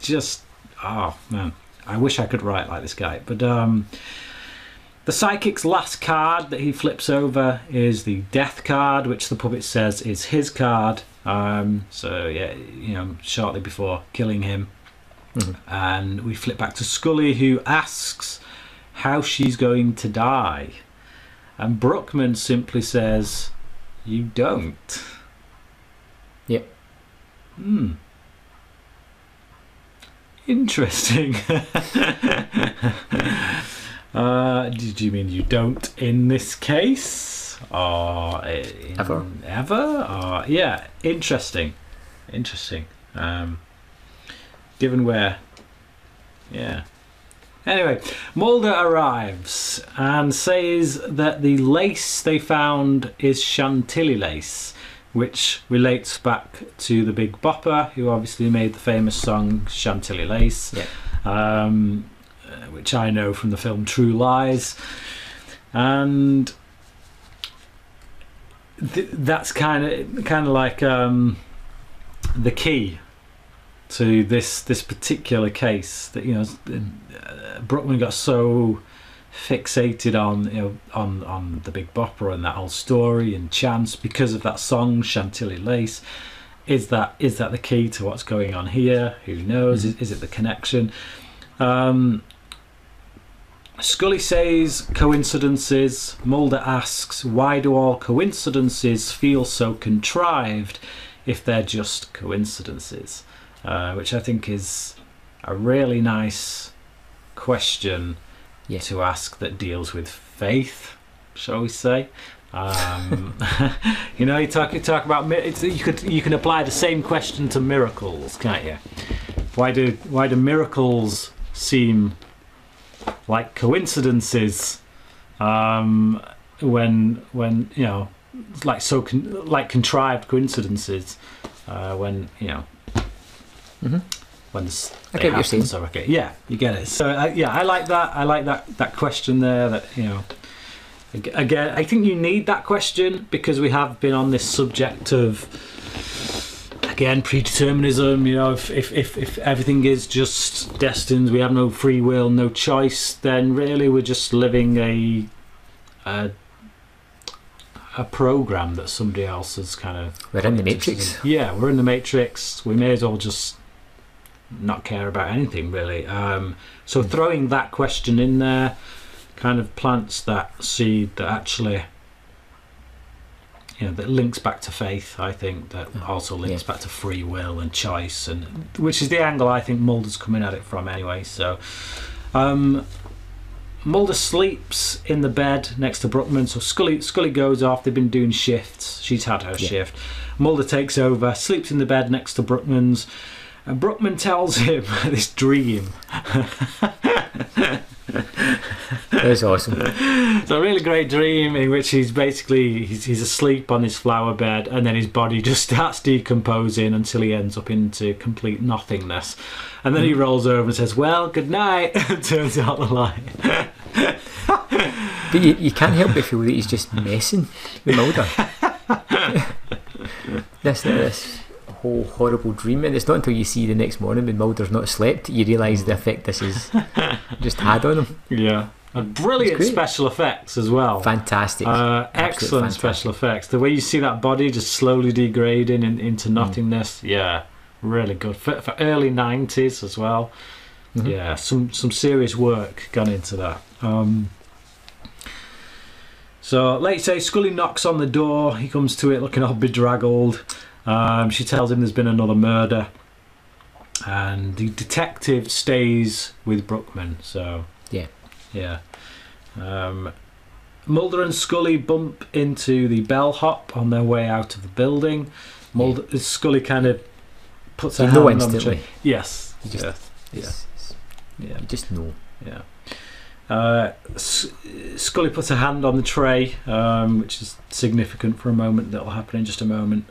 just oh man, I wish I could write like this guy. But um, the psychic's last card that he flips over is the death card, which the puppet says is his card. Um, so yeah, you know, shortly before killing him, Mhm. and we flip back to Scully, who asks how she's going to die, and Bruckman simply says, "You don't." Yep. Hmm. Interesting. [laughs] uh, did you mean you don't in this case? Or in Ever. Ever? Or, yeah, interesting. Interesting. Um, given where. Yeah. Anyway, Mulder arrives and says that the lace they found is Chantilly lace, which relates back to the Big Bopper, who obviously made the famous song Chantilly Lace, Yeah. um, which I know from the film True Lies. And th- that's kind of kind of like um, the key to this this particular case that you know uh, Bruckman got so fixated on you know on on the Big Bopper and that whole story and chance because of that song Chantilly Lace. Is that is that the key to what's going on here? Who knows? Is, is it the connection? Um, Scully says coincidences. Mulder asks, why do all coincidences feel so contrived if they're just coincidences? Uh, which I think is a really nice question Yeah. to ask that deals with faith, shall we say? Um, [laughs] you know, you talk you talk about it's, you could you can apply the same question to miracles, can't you? Why do why do miracles seem like coincidences um, when when you know like so con- like contrived coincidences uh, when you know hmm when this I get what you're. So okay, yeah, you get it. So uh, yeah, I like that. I like that that question there. That you know, again, I think you need that question because we have been on this subject of again predeterminism. You know, if if if, if everything is just destined, we have no free will, no choice, then really we're just living a a, a program that somebody else has kind of We're in the Matrix. Yeah, we're in the Matrix. We may as well just not care about anything really. Um, so throwing that question in there kind of plants that seed that actually, you know, that links back to faith. I think that also links back to free will and choice, and which is the angle I think Mulder's coming at it from anyway. So. Um, Mulder sleeps in the bed next to Bruckman, so Scully Scully goes off. They've been doing shifts. She's had her Yeah. shift. Mulder takes over, sleeps in the bed next to Bruckman's, and Bruckman tells him [laughs] this dream. That was awesome. It's a really great dream in which he's basically he's, he's asleep on his flower bed, and then his body [laughs] just starts decomposing until he ends up into complete nothingness. And then he mm. rolls over and says, "Well, good night," [laughs] and turns out the light. But you, you can't help but feel that he's just messing with Mulder. this this whole horrible dream, and it's not until you see the next morning when Mulder's not slept you realise the effect this has [laughs] just had on him. Yeah. And brilliant special effects as well. Fantastic. Uh, excellent fantastic. special effects. The way you see that body just slowly degrading in, into Mm. nothingness, yeah, really good for, for early '90s as well. Mhm. Yeah, some some serious work gone into that. Um, so, let's say Scully knocks on the door. He comes to it looking all bedraggled. Um, she tells him there's been another murder, and the detective stays with Bruckman. So, Yeah. yeah. Um, Mulder and Scully bump into the bellhop on their way out of the building. Mulder, Scully kind of puts her You know hand on the instantly. Yes. You just- yes. Yeah. It's- it's- Yeah. You just know. Yeah. Uh, Scully puts her hand on the tray, um, which is significant for a moment. That'll happen in just a moment.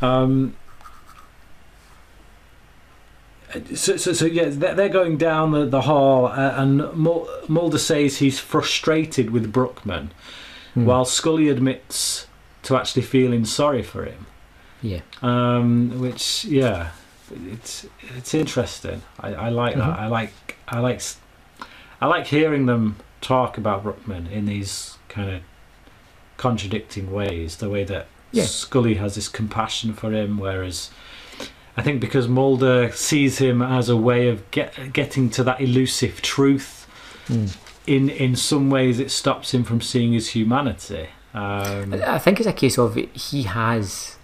Um, so, so, so yeah, they're going down the, the hall, uh, and Mulder says he's frustrated with Bruckman, Hmm. while Scully admits to actually feeling sorry for him. Yeah. Um, which, yeah, it's it's interesting. I, I like Mhm. that. I like I like I like hearing them talk about Bruckman in these kind of contradicting ways. The way that Yeah. Scully has this compassion for him, whereas I think because Mulder sees him as a way of get, getting to that elusive truth. Mm. In in some ways, it stops him from seeing his humanity. Um, I think it's a case of he has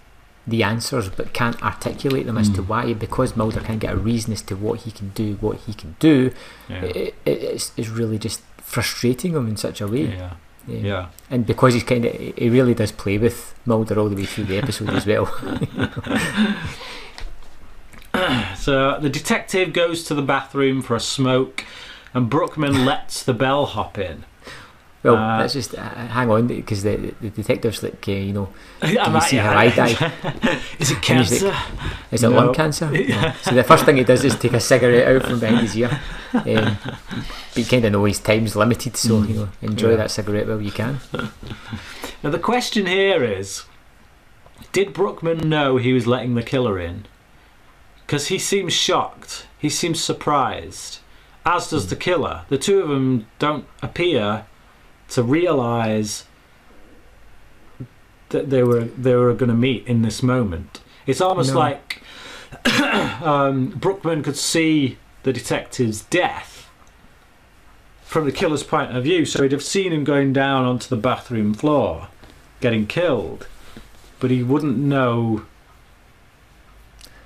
the answers but can't articulate them as to Mm. why because Mulder can't get a reason as to what he can do, what he can do. yeah. It, it, it's, it's really just frustrating him in such a way. yeah, Yeah. yeah. And because he's kind of, he really does play with Mulder all the way through the episode as well. [laughs] So the detective goes to the bathroom for a smoke, and Bruckman lets the bellhop in. Well, Uh, let's just uh, hang on because the, the detective's like, uh, you know, [laughs] Am you see how I die? Is it cancer? like, is it No. lung cancer? [laughs] No. So the first thing he does is take a cigarette out from behind his ear. [laughs] Um, but you kind of know his time's limited, so Mm. you know, enjoy Yeah. that cigarette while you can. Now the question here is: Did Bruckman know he was letting the killer in? Because he seems shocked. He seems surprised, as does the killer. The two of them don't appear to realise that they were they were going to meet in this moment. It's almost No. like [coughs] um, Bruckman could see the detective's death from the killer's point of view, so he'd have seen him going down onto the bathroom floor, getting killed, but he wouldn't know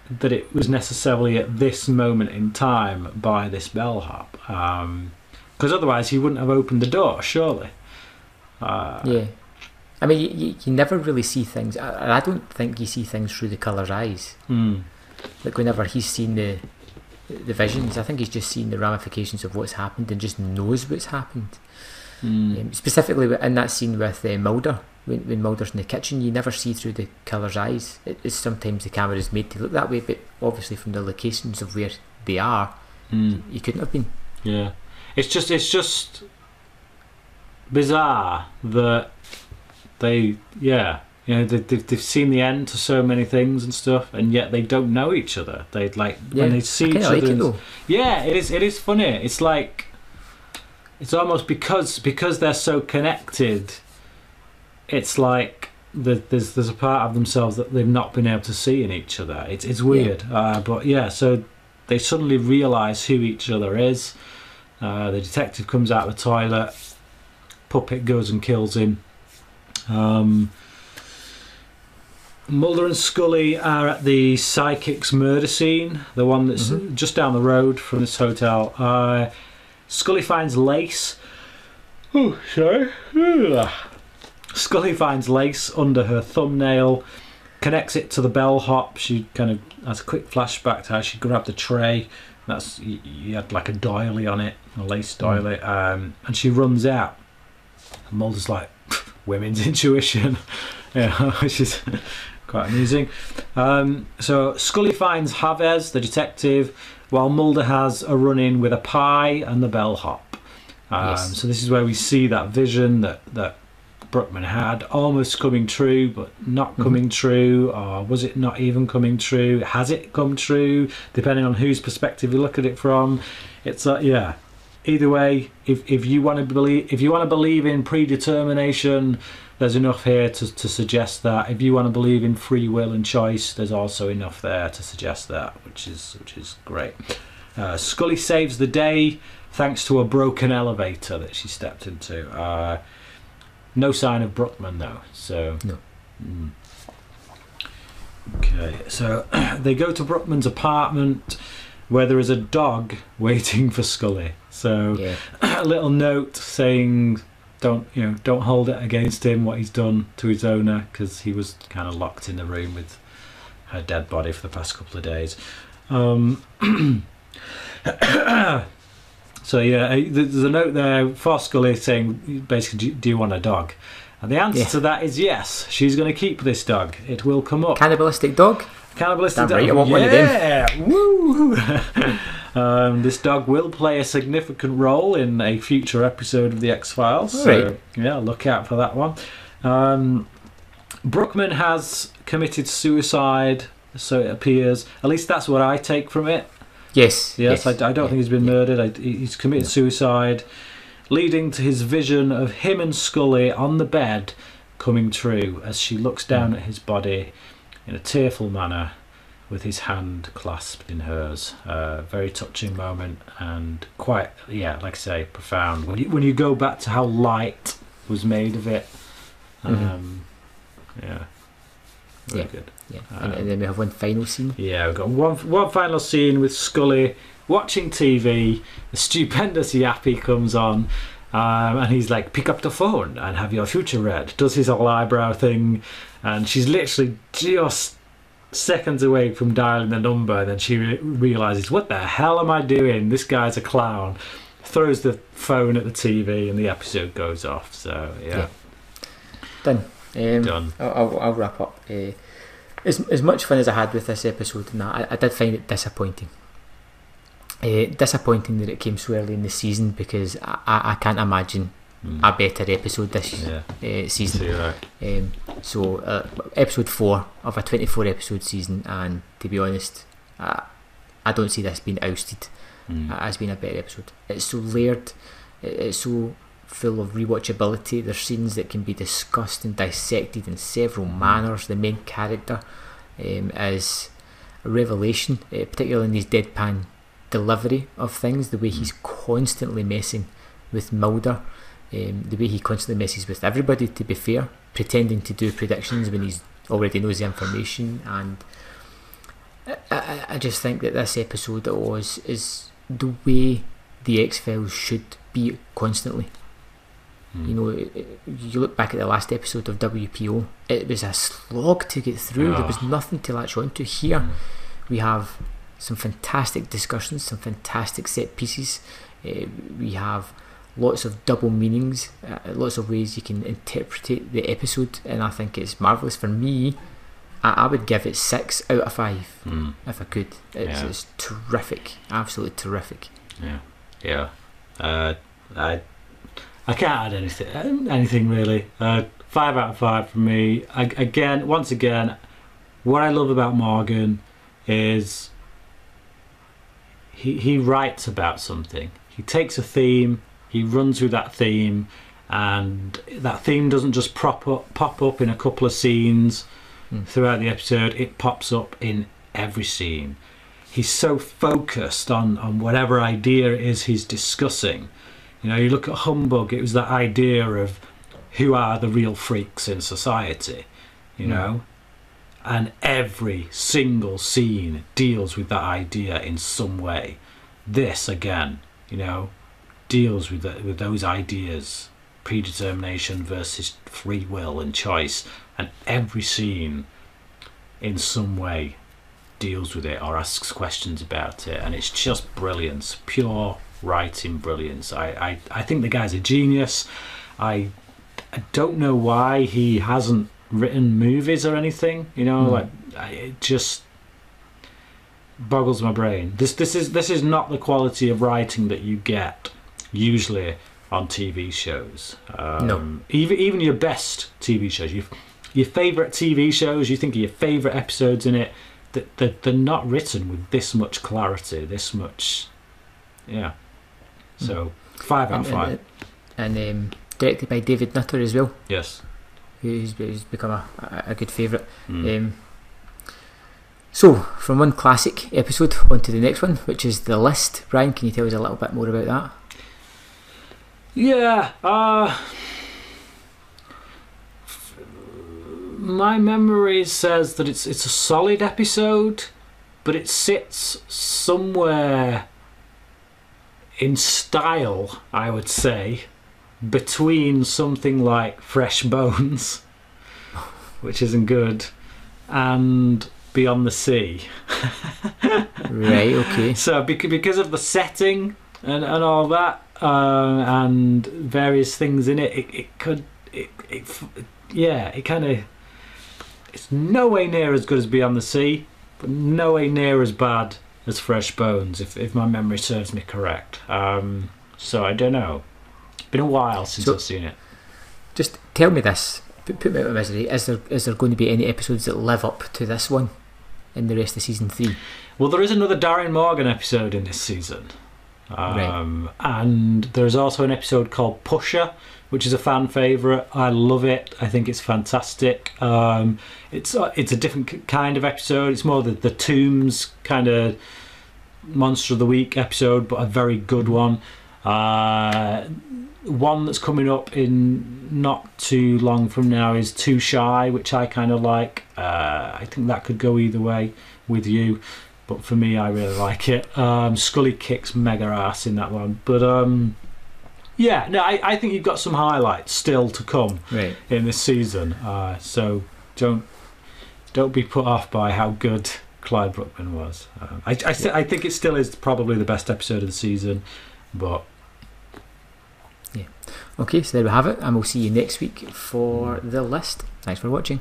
that it was necessarily at this moment in time by this bellhop, because otherwise he wouldn't have opened the door, surely. Uh, Yeah. I mean, you, you, you never really see things. I, I don't think you see things through the killer's eyes. hmm. Like whenever he's seen the the visions. I think he's just seen the ramifications of what's happened and just knows what's happened. Mm. Um, specifically in that scene with uh, Mulder, when, when Mulder's in the kitchen, you never see through the killer's eyes. It, it's sometimes the camera is made to look that way, but obviously from the locations of where they are, Mm. you couldn't have been. Yeah, it's just it's just bizarre that they yeah you know they, they've they've seen the end to so many things and stuff, and yet they don't know each other. They like Yeah, when they see each kind other. like it yeah, it is. It is funny. It's like it's almost because because they're so connected. It's like the, there's there's a part of themselves that they've not been able to see in each other. It's it's weird, uh, but yeah. So they suddenly realise who each other is. Uh, the detective comes out of the toilet. Puppet goes and kills him. Um, Mulder and Scully are at the psychic's murder scene, the one that's Mhm. just down the road from this hotel. Uh, Scully finds lace. Oh, sorry. [sighs] Scully finds lace under her thumbnail, connects it to the bellhop. She kind of has a quick flashback to how she grabbed the tray. That's you, you had like a doily on it, a lace doily, um, and she runs out. And Mulder's like, [laughs] "Women's intuition," [laughs] yeah, [laughs] which is quite amusing. Um, so Scully finds Havez, the detective, while Mulder has a run-in with a pie and the bellhop. Um, Yes. So this is where we see that vision that that Bruckman had almost coming true, but not Mhm. coming true, or was it not even coming true? Has it come true? Depending on whose perspective you look at it from, it's uh, yeah. Either way, if if you want to believe if you want to believe in predetermination, there's enough here to, to suggest that. If you want to believe in free will and choice, there's also enough there to suggest that, which is which is great. Uh, Scully saves the day thanks to a broken elevator that she stepped into. Uh, no sign of Bruckman though, so No. Mm. Okay, so [clears throat] they go to Bruckman's apartment where there is a dog [laughs] waiting for Scully. So Yeah, [clears throat] a little note saying don't you know don't hold it against him what he's done to his owner because he was kind of locked in the room with her dead body for the past couple of days um, [clears throat] [coughs] [coughs] [coughs] so yeah uh, there's a note there for Scully saying basically do, you want a dog and the answer Yeah. to that is yes she's going to keep this dog it will come up cannibalistic dog. Cannibalistic Damn right, dog. I want yeah, woo! [laughs] um, this dog will play a significant role in a future episode of the X Files. So Right. yeah, look out for that one. Um, Bruckman has committed suicide, so it appears. At least that's what I take from it. Yes, Yes, I, I don't think he's been murdered. I, he's committed No. suicide, leading to his vision of him and Scully on the bed coming true as she looks down Mm. at his body in a tearful manner with his hand clasped in hers. Uh, very touching moment and quite, yeah, like I say, profound. When you, when you go back to how light was made of it, um, Mhm. yeah, very Yeah. good. Yeah, and, Um, and then we have one final scene. Yeah, we've got one one final scene with Scully watching TV. The stupendous Yappi comes on, um, and he's like, "Pick up the phone and have your future read." Does his whole eyebrow thing, and she's literally just seconds away from dialing the number, and then she re- realizes, "What the hell am I doing? This guy's a clown." Throws the phone at the TV, and the episode goes off. So yeah, Yeah. Done. Um, done. I'll, I'll, I'll wrap up. Uh, as, as much fun as I had with this episode and that, I, I did find it disappointing. Uh, disappointing that it came so early in the season because I, I, I can't imagine Mm. a better episode this Yeah, uh, season. Um, so, uh, episode four of a 24 episode season, and to be honest, I, I don't see this being ousted Mm. as being a better episode. It's so layered, it- it's so full of rewatchability. There's scenes that can be discussed and dissected in several manners. The main character um, is a revelation, uh, particularly in his deadpan delivery of things. The way he's constantly messing with Mulder, um, the way he constantly messes with everybody. To be fair, pretending to do predictions when he's already knows the information, and I, I, I just think that this episode was is the way the X Files should be constantly. Mm. You know, it- it- you look back at the last episode of WPO, it was a slog to get through. There was nothing to latch onto. Here, Mm. we have some fantastic discussions, some fantastic set pieces. Uh, we have lots of double meanings, uh, lots of ways you can interpret the episode, and I think it's marvelous. For me, I, I would give it six out of five Mm. if I could. It's, Yeah. it's terrific, absolutely terrific. Yeah, yeah. Uh, I I can't add anything anything really. Uh, five out of five for me. I, again, once again, what I love about Morgan is he he writes about something. He takes a theme, he runs with that theme, and that theme doesn't just prop up pop up in a couple of scenes Hmm. throughout the episode. It pops up in every scene he's so focused on on whatever idea it is he's discussing. You know, you look at Humbug, it was that idea of who are the real freaks in society, you Mm. know? And every single scene deals with that idea in some way. This, again, you know, deals with, the, with those ideas predetermination versus free will and choice. And every scene, in some way, deals with it or asks questions about it and it's just brilliance pure writing brilliance I, I, I think the guy's a genius I, I don't know why he hasn't written movies or anything you know Hmm. like I, it just boggles my brain this this is this is not the quality of writing that you get usually on TV shows um, No. even even your best TV shows your, your favorite TV shows you think of your favorite episodes in it that they're, they're not written with this much clarity, this much, yeah. So five out of And, five. and, and um, directed by David Nutter as well, yes. who's, who's become a, a, a good favourite. Mm. Um, so, from one classic episode on to the next one, which is The List. Bryan, can you tell us a little bit more about that? Yeah. Uh, my memory says that it's it's a solid episode, but it sits somewhere in style, I would say, between something like Fresh Bones, [laughs] which isn't good, and Beyond the Sea. [laughs] right, okay. So because of the setting and, and all that, uh, and various things in it, it, it could it, it yeah it kind of it's no way near as good as Beyond the Sea, but no way near as bad as Fresh Bones, if if my memory serves me correct. Um, so I don't know. Been a while since So- I've seen it. Just tell me this. Put, put me out of misery. Is there is there going to be any episodes that live up to this one in the rest of season three? Well, there is another Darin Morgan episode in this season. Um, And there's also an episode called Pusher, which is a fan favourite. I love it. I think it's fantastic. Um, it's uh, it's a different kind of episode. It's more the, the Tooms kind of Monster of the Week episode, but a very good one. Uh, one that's coming up in not too long from now is 2Shy, which I kind of like. Uh, I think that could go either way with you, but for me, I really like it. Um, Scully kicks mega ass in that one, but um, yeah, no, I, I think you've got some highlights still to come Right. in this season. Uh, so don't don't be put off by how good Clyde Bruckman was. Um, I I, th- I think it still is probably the best episode of the season, but Yeah. Okay, so there we have it, and we'll see you next week for the list. Thanks for watching.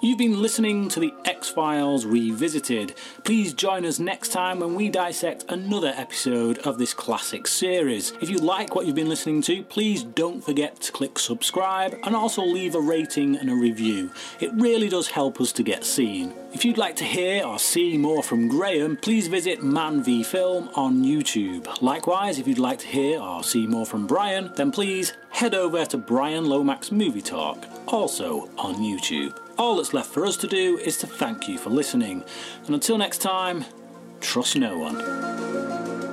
You've been listening to the X Files Revisited. Please join us next time when we dissect another episode of this classic series. If you like what you've been listening to, please don't forget to click subscribe and also leave a rating and a review. It really does help us to get seen. If you'd like to hear or see more from Graham, please visit Man v Film on YouTube. Likewise, if you'd like to hear or see more from Bryan, then please head over to Bryan Lomax Movie Talk, also on YouTube. All that's left for us to do is to thank you for listening, and until next time, trust no one.